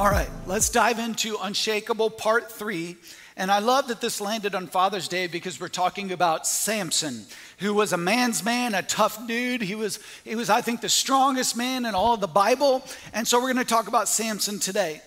All right, let's dive into Unshakable Part 3. And I love that this landed on Father's Day because we're talking about Samson, who was a man's man, a tough dude. He was, he was, I think, the strongest man in all of the Bible. And so we're going to talk about Samson today.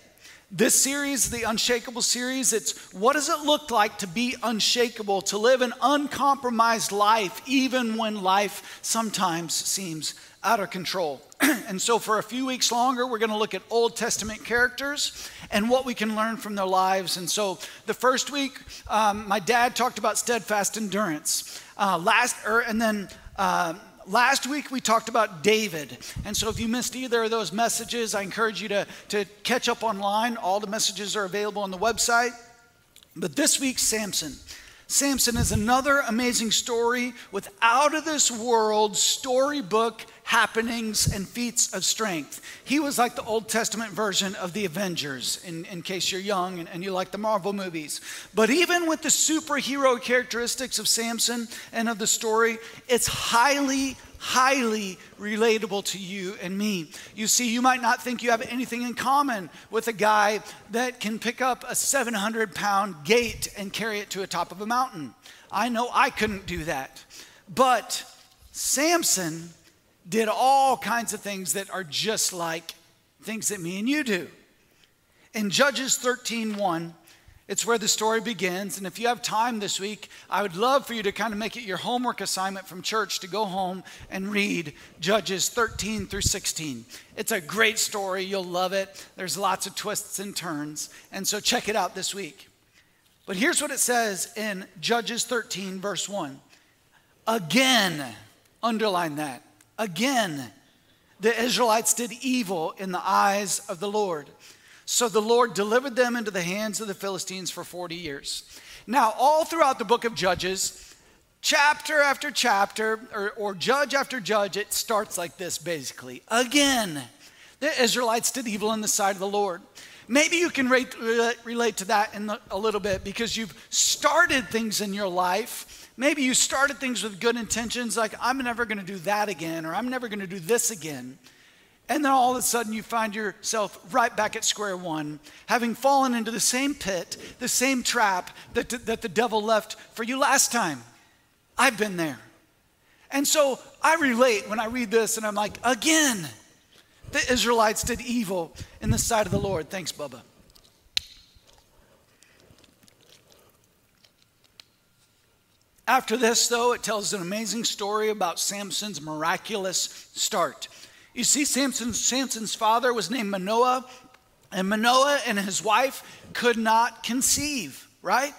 This series, the Unshakable series, it's what does it look like to be unshakable, to live an uncompromised life, even when life sometimes seems out of control. and so, for a few weeks longer, we're going to look at Old Testament characters and what we can learn from their lives. And so, the first week, um, my dad talked about steadfast endurance. Uh, last, er, and then uh, last week we talked about David. And so, if you missed either of those messages, I encourage you to, to catch up online. All the messages are available on the website. But this week, Samson. Samson is another amazing story with out of this world storybook happenings and feats of strength. He was like the Old Testament version of the Avengers, in, in case you're young and, and you like the Marvel movies. But even with the superhero characteristics of Samson and of the story, it's highly, highly relatable to you and me. You see, you might not think you have anything in common with a guy that can pick up a 700 pound gate and carry it to the top of a mountain. I know I couldn't do that. But Samson did all kinds of things that are just like things that me and you do. In Judges 13:1, it's where the story begins. And if you have time this week, I would love for you to kind of make it your homework assignment from church to go home and read Judges 13 through 16. It's a great story. You'll love it. There's lots of twists and turns. And so check it out this week. But here's what it says in Judges 13, verse 1. Again, underline that. Again, the Israelites did evil in the eyes of the Lord. So the Lord delivered them into the hands of the Philistines for 40 years. Now, all throughout the book of Judges, chapter after chapter, or, or judge after judge, it starts like this basically. Again, the Israelites did evil in the sight of the Lord. Maybe you can relate, relate to that in the, a little bit because you've started things in your life Maybe you started things with good intentions, like, I'm never going to do that again, or I'm never going to do this again. And then all of a sudden, you find yourself right back at square one, having fallen into the same pit, the same trap that, that the devil left for you last time. I've been there. And so I relate when I read this, and I'm like, again, the Israelites did evil in the sight of the Lord. Thanks, Bubba. After this, though, it tells an amazing story about Samson's miraculous start. You see, Samson's, father was named Manoah, and Manoah and his wife could not conceive, right?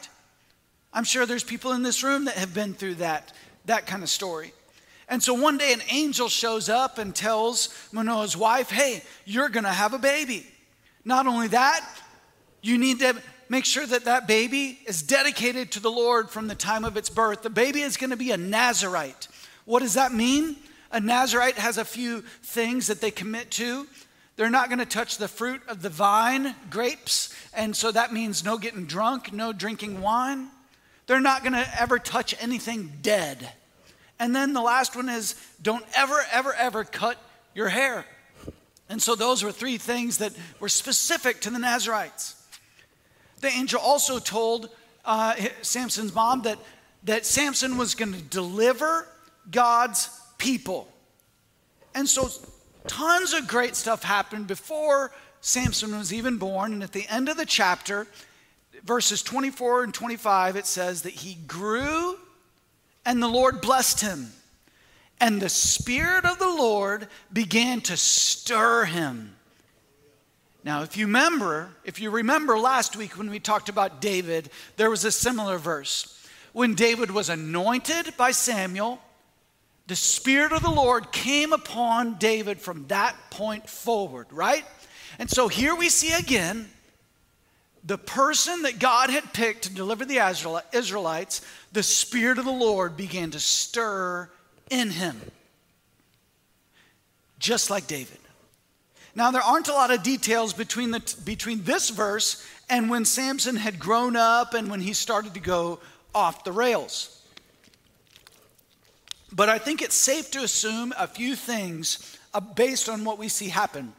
I'm sure there's people in this room that have been through that, that kind of story. And so one day an angel shows up and tells Manoah's wife, hey, you're to have a baby. Not only that, you need to make sure that that baby is dedicated to the Lord from the time of its birth. The baby is going to be a Nazarite. What does that mean? A Nazarite has a few things that they commit to. They're not going to touch the fruit of the vine, grapes, and so that means no getting drunk, no drinking wine. They're not going to ever touch anything dead. And then the last one is don't ever, ever, ever cut your hair. And so those were three things that were specific to the Nazarites. The angel also told uh, Samson's mom that, that Samson was going to deliver God's people. And so tons of great stuff happened before Samson was even born. And at the end of the chapter, verses 24 and 25, it says that he grew and the Lord blessed him. And the Spirit of the Lord began to stir him now, if you remember, if you remember last week when we talked about David, there was a similar verse. When David was anointed by Samuel, the Spirit of the Lord came upon David from that point forward, right? And so here we see again the person that God had picked to deliver the Israelites, the Spirit of the Lord began to stir in him, just like David. Now, there aren't a lot of details between, the, between this verse and when Samson had grown up and when he started to go off the rails. But I think it's safe to assume a few things uh, based on what we see happen.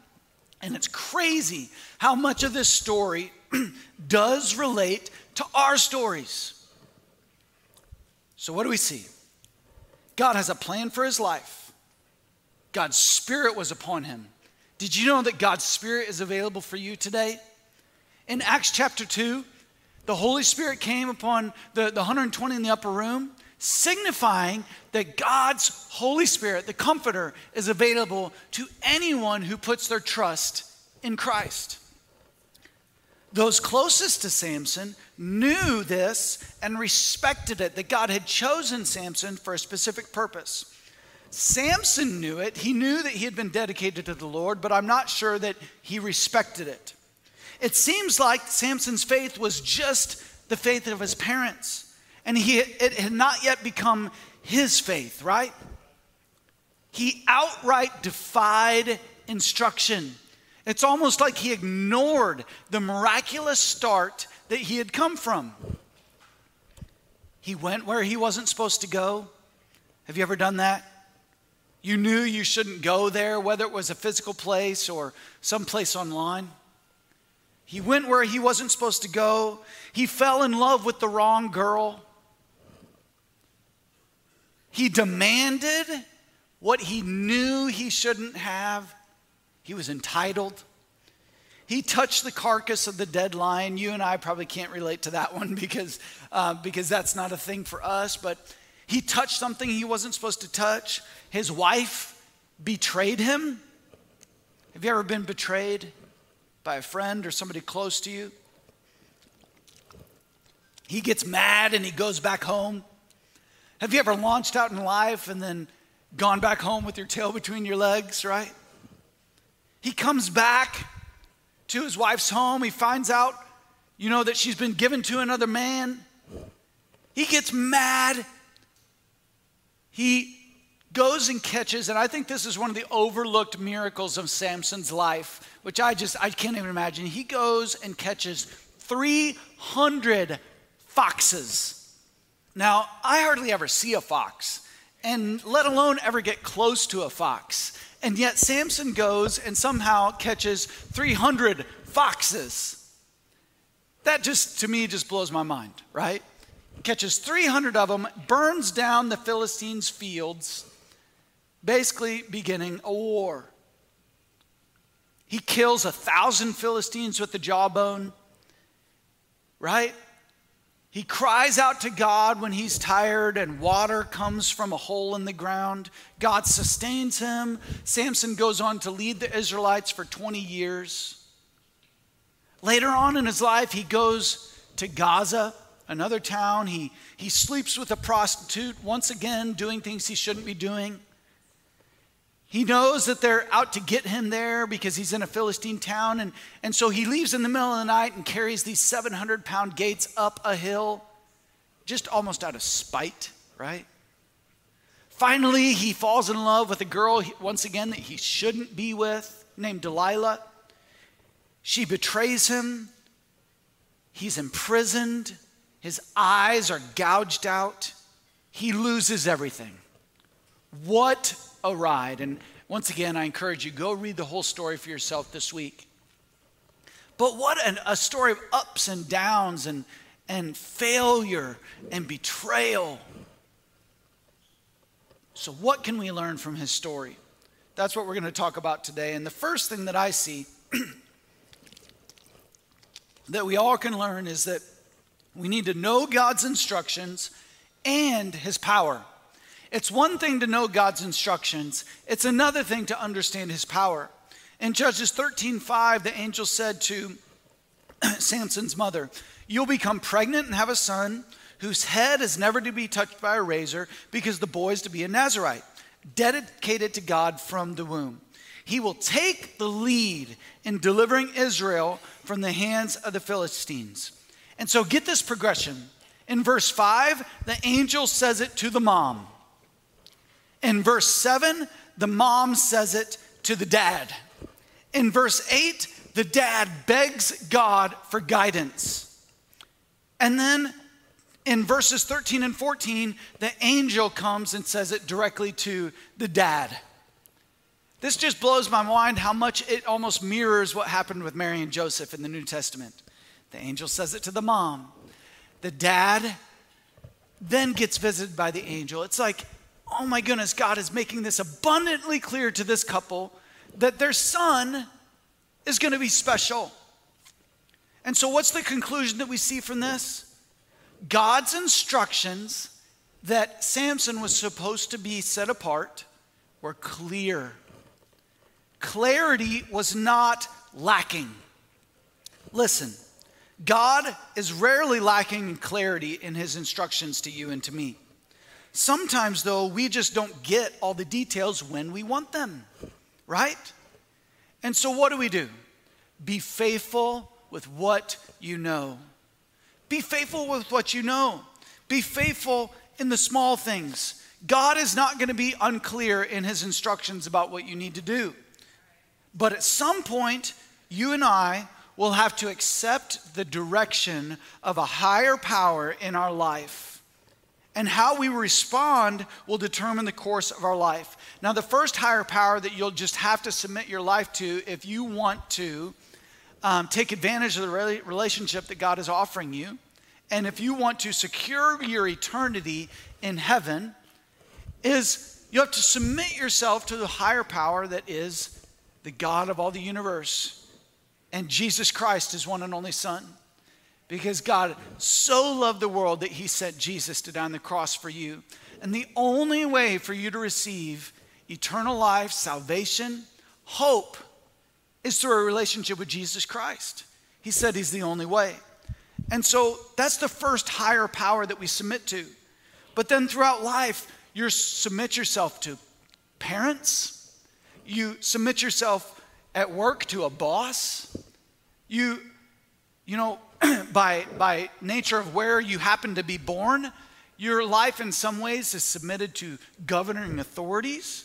And it's crazy how much of this story does relate to our stories. So, what do we see? God has a plan for his life. God's Spirit was upon him. Did you know that God's Spirit is available for you today? In Acts chapter 2, the Holy Spirit came upon the, the 120 in the upper room, signifying that God's Holy Spirit, the Comforter, is available to anyone who puts their trust in Christ. Those closest to Samson knew this and respected it, that God had chosen Samson for a specific purpose. Samson knew it. He knew that he had been dedicated to the Lord, but I'm not sure that he respected it. It seems like Samson's faith was just the faith of his parents, and he, it had not yet become his faith, right? He outright defied instruction. It's almost like he ignored the miraculous start that he had come from. He went where he wasn't supposed to go. Have you ever done that? You knew you shouldn't go there, whether it was a physical place or someplace online. He went where he wasn't supposed to go. He fell in love with the wrong girl. He demanded what he knew he shouldn't have. He was entitled. He touched the carcass of the dead lion. You and I probably can't relate to that one because, uh, because that's not a thing for us. But he touched something he wasn't supposed to touch. His wife betrayed him. Have you ever been betrayed by a friend or somebody close to you? He gets mad and he goes back home. Have you ever launched out in life and then gone back home with your tail between your legs, right? He comes back to his wife's home. He finds out, you know, that she's been given to another man. He gets mad. He goes and catches, and I think this is one of the overlooked miracles of Samson's life, which I just, I can't even imagine. He goes and catches 300 foxes. Now, I hardly ever see a fox, and let alone ever get close to a fox. And yet, Samson goes and somehow catches 300 foxes. That just, to me, just blows my mind, right? Catches 300 of them, burns down the Philistines' fields, basically beginning a war. He kills a thousand Philistines with the jawbone, right? He cries out to God when he's tired and water comes from a hole in the ground. God sustains him. Samson goes on to lead the Israelites for 20 years. Later on in his life, he goes to Gaza, another town. He, he sleeps with a prostitute, once again, doing things he shouldn't be doing. He knows that they're out to get him there because he's in a Philistine town. And, and so he leaves in the middle of the night and carries these 700 pound gates up a hill, just almost out of spite, right? Finally, he falls in love with a girl, once again, that he shouldn't be with, named Delilah. She betrays him. He's imprisoned. His eyes are gouged out. He loses everything. What a ride. And once again, I encourage you, go read the whole story for yourself this week. But what an, a story of ups and downs and, and failure and betrayal. So, what can we learn from his story? That's what we're going to talk about today. And the first thing that I see that we all can learn is that we need to know God's instructions and his power. It's one thing to know God's instructions, it's another thing to understand his power. In Judges 13:5, the angel said to Samson's mother, You'll become pregnant and have a son whose head is never to be touched by a razor because the boy is to be a Nazarite, dedicated to God from the womb. He will take the lead in delivering Israel from the hands of the Philistines. And so get this progression. In verse 5, the angel says it to the mom. In verse 7, the mom says it to the dad. In verse 8, the dad begs God for guidance. And then in verses 13 and 14, the angel comes and says it directly to the dad. This just blows my mind how much it almost mirrors what happened with Mary and Joseph in the New Testament. The angel says it to the mom. The dad then gets visited by the angel. It's like, oh my goodness, God is making this abundantly clear to this couple that their son is going to be special. And so, what's the conclusion that we see from this? God's instructions that Samson was supposed to be set apart were clear. Clarity was not lacking. Listen, God is rarely lacking in clarity in his instructions to you and to me. Sometimes, though, we just don't get all the details when we want them, right? And so, what do we do? Be faithful with what you know. Be faithful with what you know. Be faithful in the small things. God is not going to be unclear in his instructions about what you need to do. But at some point, you and I will have to accept the direction of a higher power in our life. And how we respond will determine the course of our life. Now, the first higher power that you'll just have to submit your life to if you want to um, take advantage of the relationship that God is offering you, and if you want to secure your eternity in heaven, is you have to submit yourself to the higher power that is the God of all the universe. And Jesus Christ, his one and only Son. Because God so loved the world that he sent Jesus to die on the cross for you. And the only way for you to receive eternal life, salvation, hope, is through a relationship with Jesus Christ. He said he's the only way. And so that's the first higher power that we submit to. But then throughout life, you submit yourself to parents, you submit yourself at work to a boss. You, you know, by, by nature of where you happen to be born, your life in some ways is submitted to governing authorities.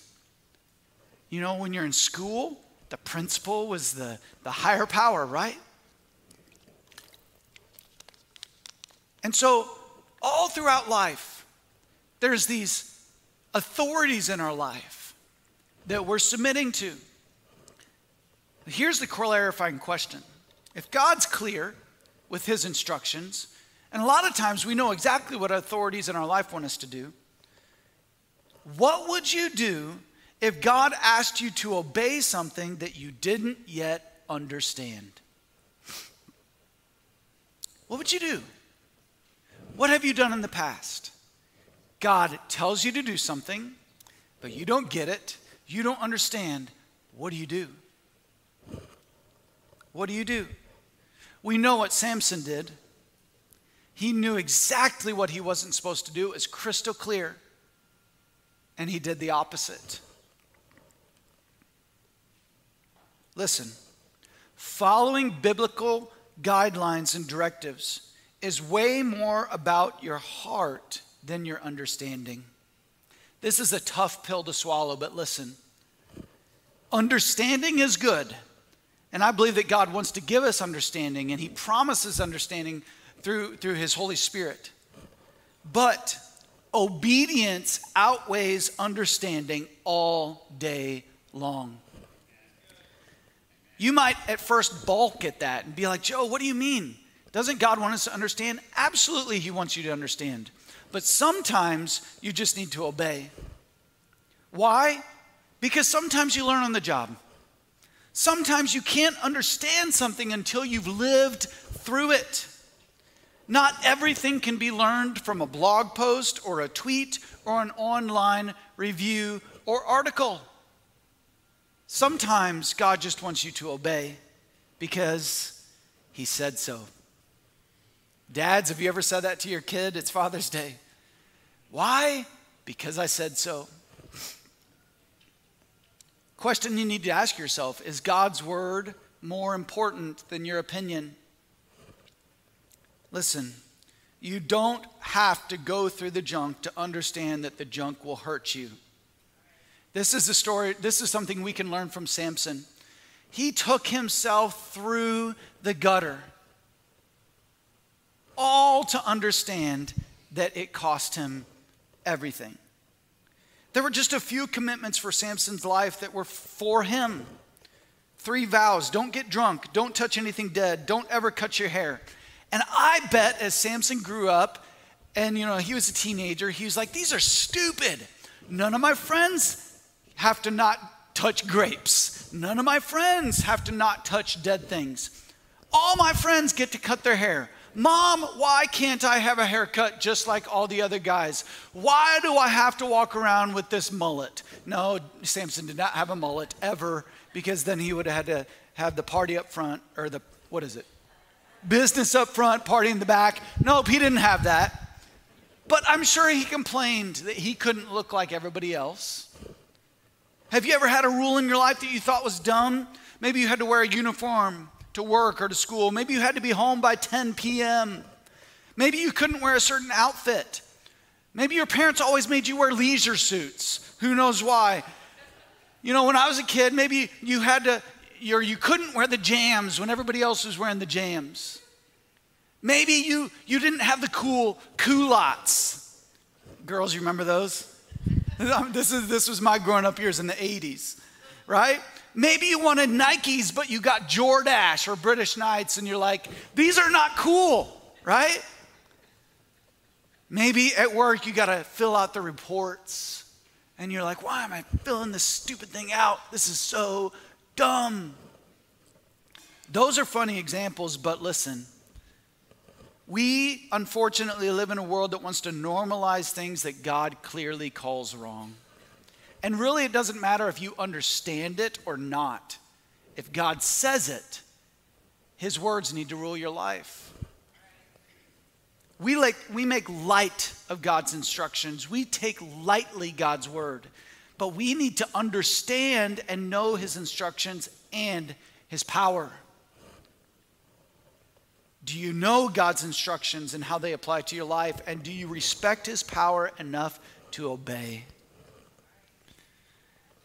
You know, when you're in school, the principal was the, the higher power, right? And so, all throughout life, there's these authorities in our life that we're submitting to. Here's the clarifying question If God's clear with his instructions, and a lot of times we know exactly what authorities in our life want us to do, what would you do if God asked you to obey something that you didn't yet understand? What would you do? What have you done in the past? God tells you to do something, but you don't get it you don't understand, what do you do? What do you do? We know what Samson did. He knew exactly what he wasn't supposed to do. It was crystal clear. And he did the opposite. Listen, following biblical guidelines and directives is way more about your heart than your understanding. This is a tough pill to swallow, but listen. Understanding is good. And I believe that God wants to give us understanding, and He promises understanding through, through His Holy Spirit. But obedience outweighs understanding all day long. You might at first balk at that and be like, Joe, what do you mean? Doesn't God want us to understand? Absolutely, He wants you to understand. But sometimes you just need to obey. Why? Because sometimes you learn on the job. Sometimes you can't understand something until you've lived through it. Not everything can be learned from a blog post or a tweet or an online review or article. Sometimes God just wants you to obey because He said so. Dads, have you ever said that to your kid? It's Father's Day. Why? Because I said so. Question you need to ask yourself is God's word more important than your opinion? Listen, you don't have to go through the junk to understand that the junk will hurt you. This is a story, this is something we can learn from Samson. He took himself through the gutter all to understand that it cost him everything. There were just a few commitments for Samson's life that were for him. Three vows don't get drunk, don't touch anything dead, don't ever cut your hair. And I bet as Samson grew up and you know he was a teenager, he was like, These are stupid. None of my friends have to not touch grapes. None of my friends have to not touch dead things. All my friends get to cut their hair. Mom, why can't I have a haircut just like all the other guys? Why do I have to walk around with this mullet? No, Samson did not have a mullet ever because then he would have had to have the party up front or the, what is it? Business up front, party in the back. Nope, he didn't have that. But I'm sure he complained that he couldn't look like everybody else. Have you ever had a rule in your life that you thought was dumb? Maybe you had to wear a uniform to work or to school. Maybe you had to be home by 10 p.m. Maybe you couldn't wear a certain outfit. Maybe your parents always made you wear leisure suits. Who knows why? You know, when I was a kid, maybe you had to, or you couldn't wear the jams when everybody else was wearing the jams. Maybe you, you didn't have the cool culottes. Girls, you remember those? this, is, this was my growing up years in the 80s, right? Maybe you wanted Nikes, but you got Jordache or British Knights, and you're like, these are not cool, right? Maybe at work you got to fill out the reports, and you're like, why am I filling this stupid thing out? This is so dumb. Those are funny examples, but listen. We unfortunately live in a world that wants to normalize things that God clearly calls wrong. And really, it doesn't matter if you understand it or not. If God says it, His words need to rule your life. We, like, we make light of God's instructions, we take lightly God's word, but we need to understand and know His instructions and His power. Do you know God's instructions and how they apply to your life? And do you respect His power enough to obey?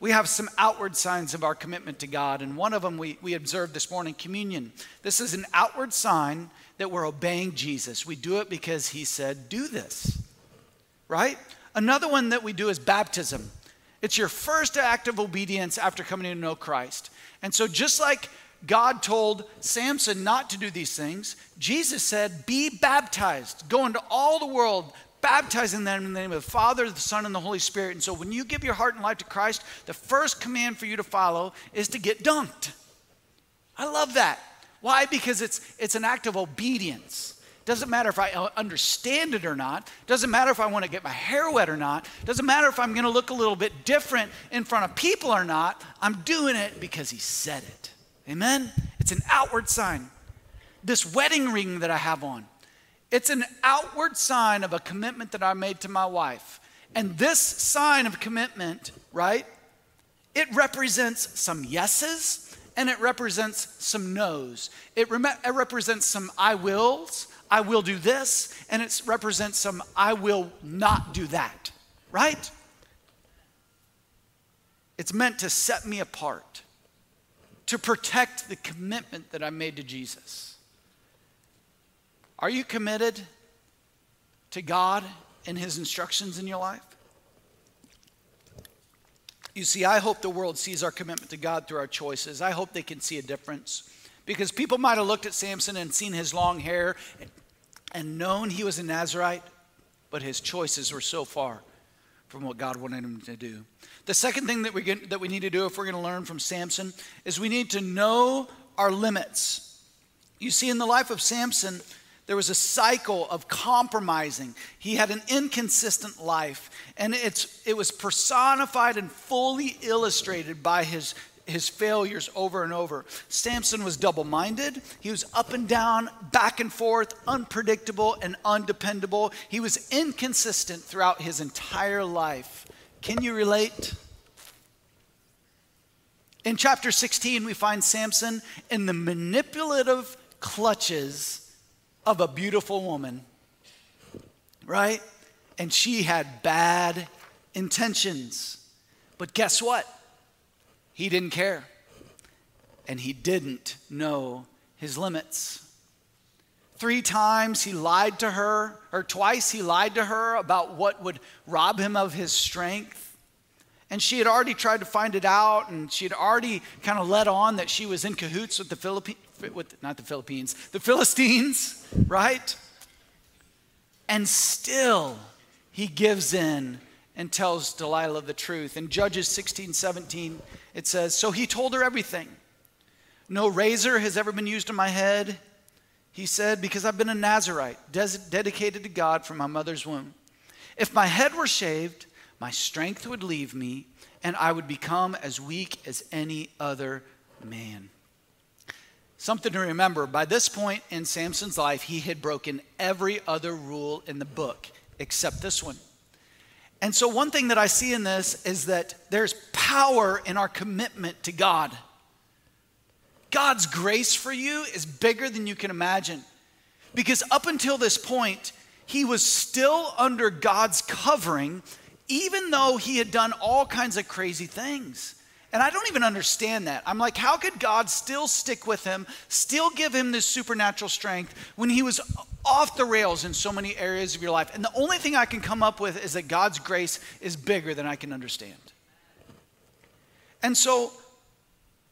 We have some outward signs of our commitment to God, and one of them we, we observed this morning communion. This is an outward sign that we're obeying Jesus. We do it because He said, Do this, right? Another one that we do is baptism. It's your first act of obedience after coming to know Christ. And so, just like God told Samson not to do these things, Jesus said, Be baptized, go into all the world, baptizing them in the name of the Father, the Son, and the Holy Spirit. And so when you give your heart and life to Christ, the first command for you to follow is to get dunked. I love that. Why? Because it's, it's an act of obedience. Doesn't matter if I understand it or not. Doesn't matter if I want to get my hair wet or not. Doesn't matter if I'm going to look a little bit different in front of people or not. I'm doing it because he said it. Amen? It's an outward sign. This wedding ring that I have on, it's an outward sign of a commitment that I made to my wife. And this sign of commitment, right? It represents some yeses and it represents some no's. It, rem- it represents some I wills, I will do this, and it represents some I will not do that, right? It's meant to set me apart, to protect the commitment that I made to Jesus. Are you committed to God and His instructions in your life? You see, I hope the world sees our commitment to God through our choices. I hope they can see a difference. Because people might have looked at Samson and seen his long hair and known he was a Nazarite, but his choices were so far from what God wanted him to do. The second thing that we, get, that we need to do if we're going to learn from Samson is we need to know our limits. You see, in the life of Samson, there was a cycle of compromising. He had an inconsistent life, and it's, it was personified and fully illustrated by his, his failures over and over. Samson was double minded, he was up and down, back and forth, unpredictable and undependable. He was inconsistent throughout his entire life. Can you relate? In chapter 16, we find Samson in the manipulative clutches of a beautiful woman, right? And she had bad intentions. But guess what? He didn't care. And he didn't know his limits. Three times he lied to her, or twice he lied to her about what would rob him of his strength. And she had already tried to find it out, and she had already kind of let on that she was in cahoots with the Philippines, with not the Philippines, the Philistines, right? And still, he gives in and tells Delilah the truth. In Judges 16, 17, it says, So he told her everything. No razor has ever been used on my head. He said, Because I've been a Nazarite, des- dedicated to God from my mother's womb. If my head were shaved, my strength would leave me, and I would become as weak as any other man. Something to remember by this point in Samson's life, he had broken every other rule in the book except this one. And so, one thing that I see in this is that there's power in our commitment to God. God's grace for you is bigger than you can imagine. Because up until this point, he was still under God's covering even though he had done all kinds of crazy things. And I don't even understand that. I'm like, how could God still stick with him, still give him this supernatural strength when he was off the rails in so many areas of your life? And the only thing I can come up with is that God's grace is bigger than I can understand. And so,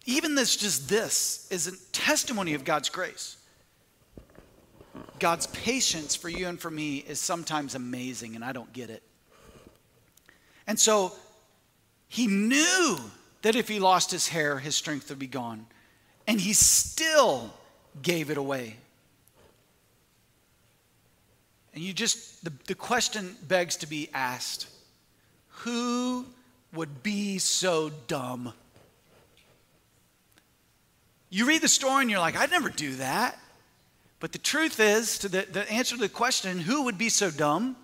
even this, just this, is a testimony of God's grace. God's patience for you and for me is sometimes amazing, and I don't get it. And so he knew that if he lost his hair, his strength would be gone. And he still gave it away. And you just, the, the question begs to be asked who would be so dumb? You read the story and you're like, I'd never do that. But the truth is, to the, the answer to the question, who would be so dumb?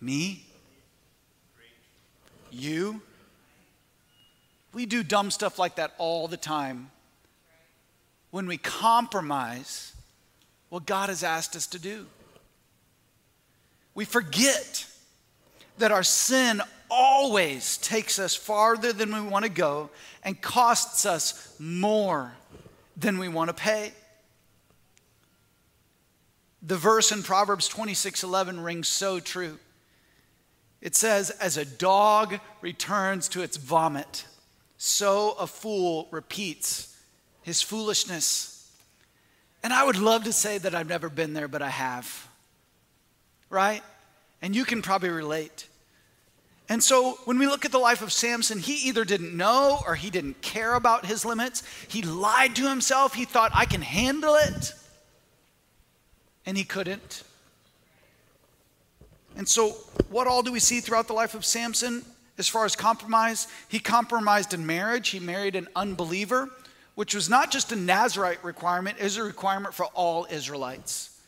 Me. You? We do dumb stuff like that all the time. When we compromise what God has asked us to do, we forget that our sin always takes us farther than we want to go and costs us more than we want to pay. The verse in Proverbs 26 11 rings so true. It says, As a dog returns to its vomit, so a fool repeats his foolishness. And I would love to say that I've never been there, but I have. Right? And you can probably relate. And so when we look at the life of Samson, he either didn't know or he didn't care about his limits. He lied to himself. He thought, I can handle it. And he couldn't. And so, what all do we see throughout the life of Samson as far as compromise? He compromised in marriage, he married an unbeliever, which was not just a Nazarite requirement, it was a requirement for all Israelites.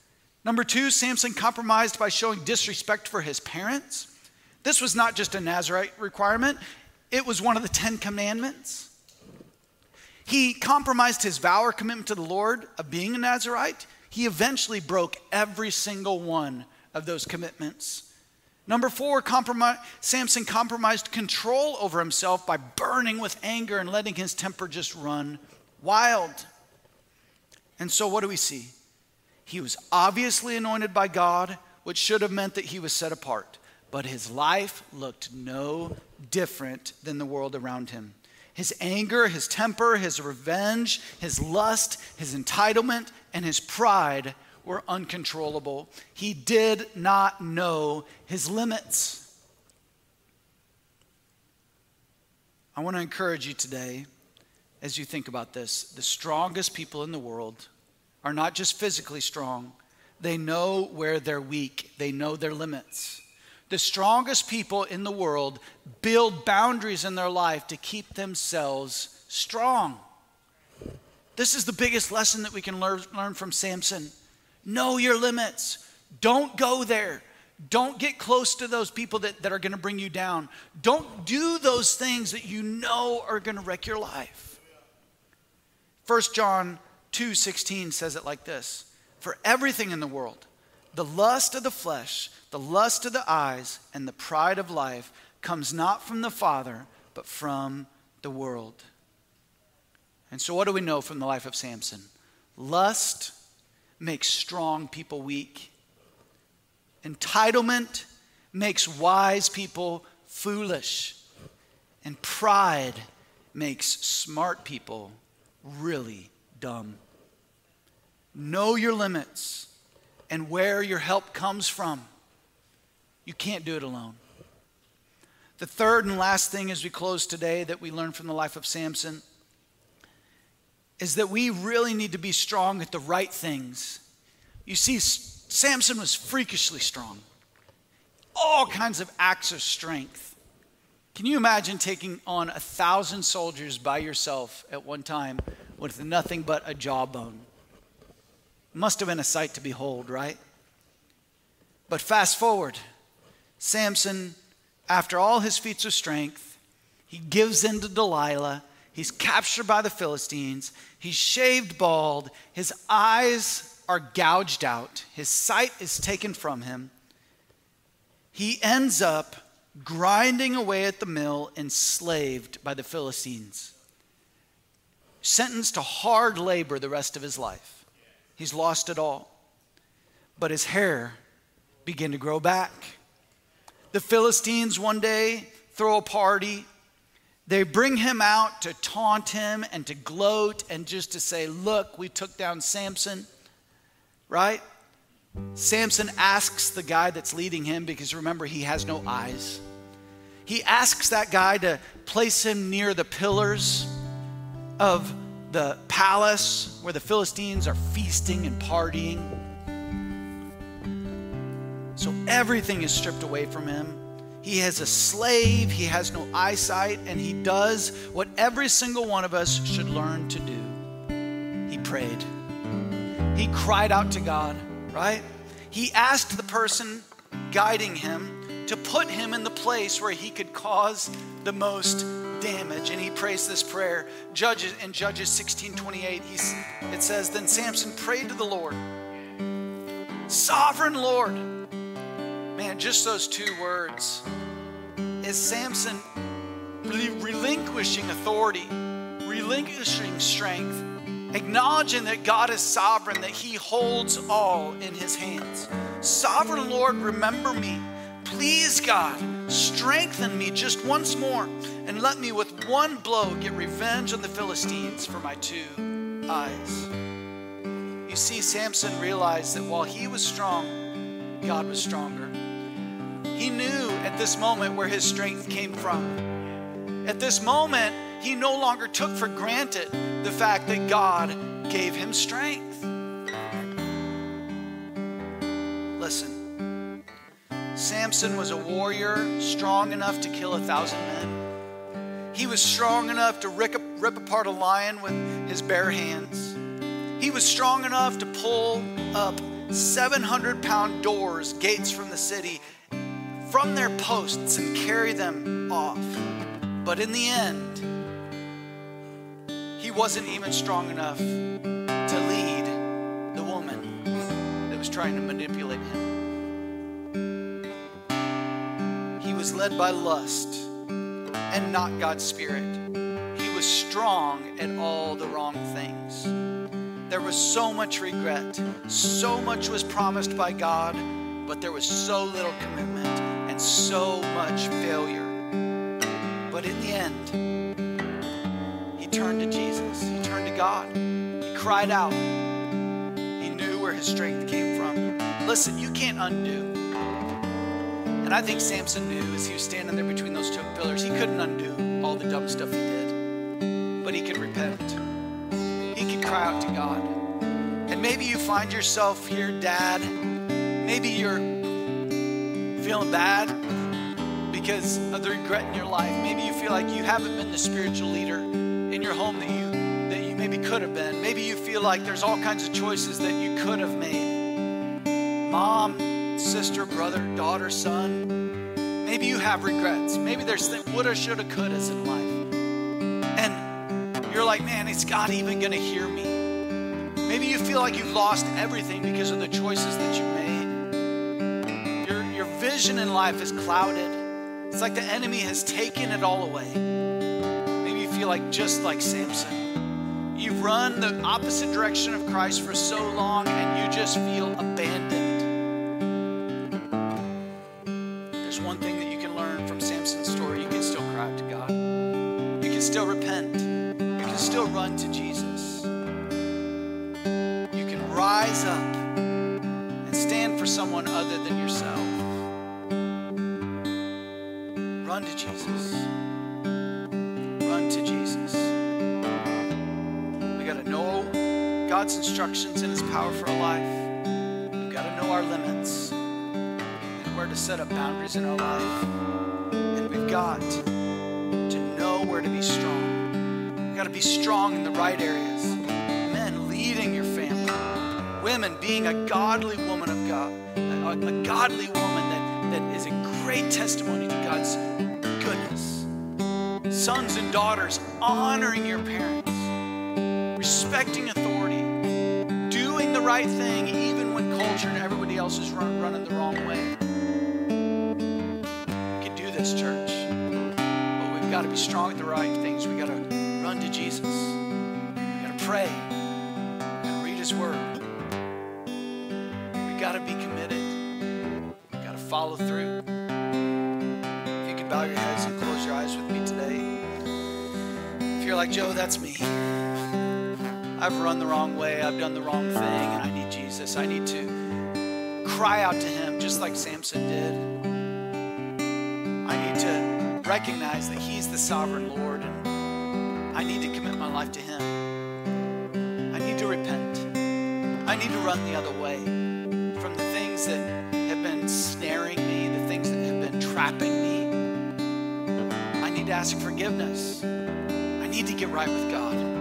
Number two, Samson compromised by showing disrespect for his parents. This was not just a Nazarite requirement, it was one of the Ten Commandments. He compromised his vow or commitment to the Lord of being a Nazarite. He eventually broke every single one of those commitments. Number four, compromise, Samson compromised control over himself by burning with anger and letting his temper just run wild. And so, what do we see? He was obviously anointed by God, which should have meant that he was set apart. But his life looked no different than the world around him. His anger, his temper, his revenge, his lust, his entitlement, and his pride were uncontrollable. He did not know his limits. I want to encourage you today as you think about this. The strongest people in the world are not just physically strong, they know where they're weak, they know their limits. The strongest people in the world build boundaries in their life to keep themselves strong. This is the biggest lesson that we can learn, from Samson. Know your limits. Don't go there. Don't get close to those people that, that are going to bring you down. Don't do those things that you know are going to wreck your life. 1 John 2 16 says it like this For everything in the world, the lust of the flesh, the lust of the eyes, and the pride of life comes not from the Father, but from the world. And so, what do we know from the life of Samson? Lust makes strong people weak. Entitlement makes wise people foolish. And pride makes smart people really dumb. Know your limits and where your help comes from. You can't do it alone. The third and last thing as we close today that we learn from the life of Samson is that we really need to be strong at the right things. You see, Samson was freakishly strong, all kinds of acts of strength. Can you imagine taking on a thousand soldiers by yourself at one time with nothing but a jawbone? Must have been a sight to behold, right? But fast forward, Samson, after all his feats of strength, he gives in to Delilah. He's captured by the Philistines. He's shaved bald. His eyes are gouged out. His sight is taken from him. He ends up grinding away at the mill, enslaved by the Philistines, sentenced to hard labor the rest of his life. He's lost it all. But his hair began to grow back. The Philistines one day throw a party. They bring him out to taunt him and to gloat and just to say, Look, we took down Samson, right? Samson asks the guy that's leading him, because remember, he has no eyes. He asks that guy to place him near the pillars of the palace where the Philistines are feasting and partying. So everything is stripped away from him. He has a slave, he has no eyesight, and he does what every single one of us should learn to do. He prayed. He cried out to God, right? He asked the person guiding him to put him in the place where he could cause the most damage. And he prays this prayer. Judges in Judges 16 28, he's, it says, Then Samson prayed to the Lord, Sovereign Lord. Man, just those two words. Is Samson relinquishing authority, relinquishing strength, acknowledging that God is sovereign, that he holds all in his hands. Sovereign Lord, remember me Please, God, strengthen me just once more and let me with one blow get revenge on the Philistines for my two eyes. You see, Samson realized that while he was strong, God was stronger. He knew at this moment where his strength came from. At this moment, he no longer took for granted the fact that God gave him strength. Listen, Samson was a warrior strong enough to kill a thousand men. He was strong enough to rip, rip apart a lion with his bare hands. He was strong enough to pull up 700 pound doors, gates from the city, from their posts and carry them off. But in the end, he wasn't even strong enough to lead the woman that was trying to manipulate him. He was led by lust and not God's Spirit. He was strong at all the wrong things. There was so much regret. So much was promised by God, but there was so little commitment and so much failure. But in the end, he turned to Jesus, he turned to God, he cried out. He knew where his strength came from. Listen, you can't undo and I think Samson knew as he was standing there between those two pillars, he couldn't undo all the dumb stuff he did, but he could repent. He could cry out to God. And maybe you find yourself here, Dad. Maybe you're feeling bad because of the regret in your life. Maybe you feel like you haven't been the spiritual leader in your home that you that you maybe could have been. Maybe you feel like there's all kinds of choices that you could have made. Mom, sister, brother, daughter, son. Maybe you have regrets. Maybe there's things, woulda, shoulda, couldas in life. And you're like, man, is God even to hear me? Maybe you feel like you've lost everything because of the choices that you made. Vision in life is clouded. It's like the enemy has taken it all away. Maybe you feel like just like Samson. You've run the opposite direction of Christ for so long and you just feel abandoned. There's one thing that you can learn from Samson's story. You can still cry out to God. You can still repent, you can still run to Jesus. Instructions and His power for our life. We've got to know our limits and where to set up boundaries in our life. And we've got to know where to be strong. We've got to be strong in the right areas. Men leading your family, women being a godly woman of God, a, a godly woman that, that is a great testimony to God's goodness. Sons and daughters honoring your parents, respecting right thing even when culture and everybody else is run, running the wrong way. We can do this, church. But we've got to be strong at the right things. We've got to run to Jesus. We've got to pray and read His Word. We've got to be committed. We've got to follow through. If you could bow your heads and close your eyes with me today. If you're like, Joe, that's me. I've run the wrong way. I've done the wrong thing, and I need Jesus. I need to cry out to Him just like Samson did. I need to recognize that He's the sovereign Lord, and I need to commit my life to Him. I need to repent. I need to run the other way from the things that have been snaring me, the things that have been trapping me. I need to ask forgiveness. I need to get right with God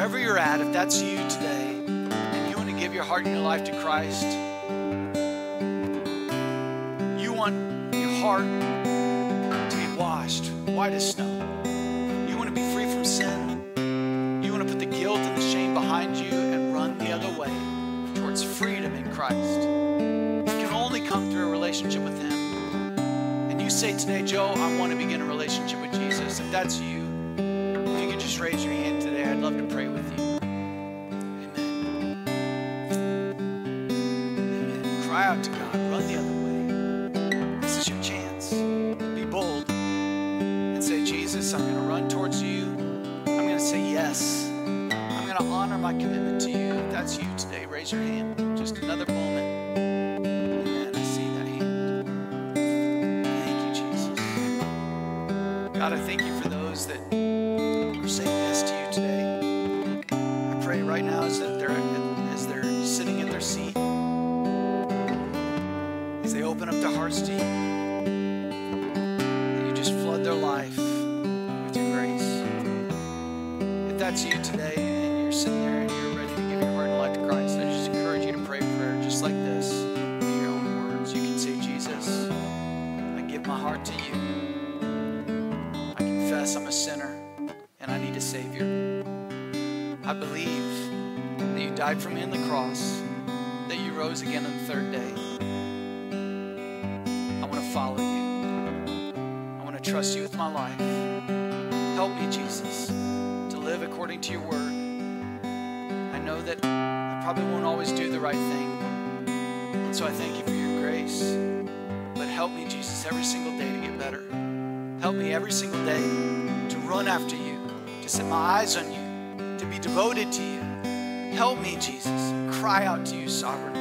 wherever you're at, if that's you today, and you want to give your heart and your life to Christ, you want your heart to be washed white as snow. You want to be free from sin. You want to put the guilt and the shame behind you and run the other way towards freedom in Christ. It can only come through a relationship with Him. And you say today, Joe, I want to begin a relationship with Jesus. If that's you, if you could just raise your hand today, that's you today and you're sitting there and you're ready to give your heart and life to Christ, I just encourage you to pray a prayer just like this in your own words. You can say, Jesus, I give my heart to you. I confess I'm a sinner and I need a Savior. I believe that you died for me on the cross, that you rose again on the third day. I want to follow you. I want to trust you with my life. Help me, Jesus, live according to your word. I know that I probably won't always do the right thing. And so I thank you for your grace. But help me, Jesus, every single day to get better. Help me every single day to run after you, to set my eyes on you, to be devoted to you. Help me, Jesus, cry out to you, sovereign.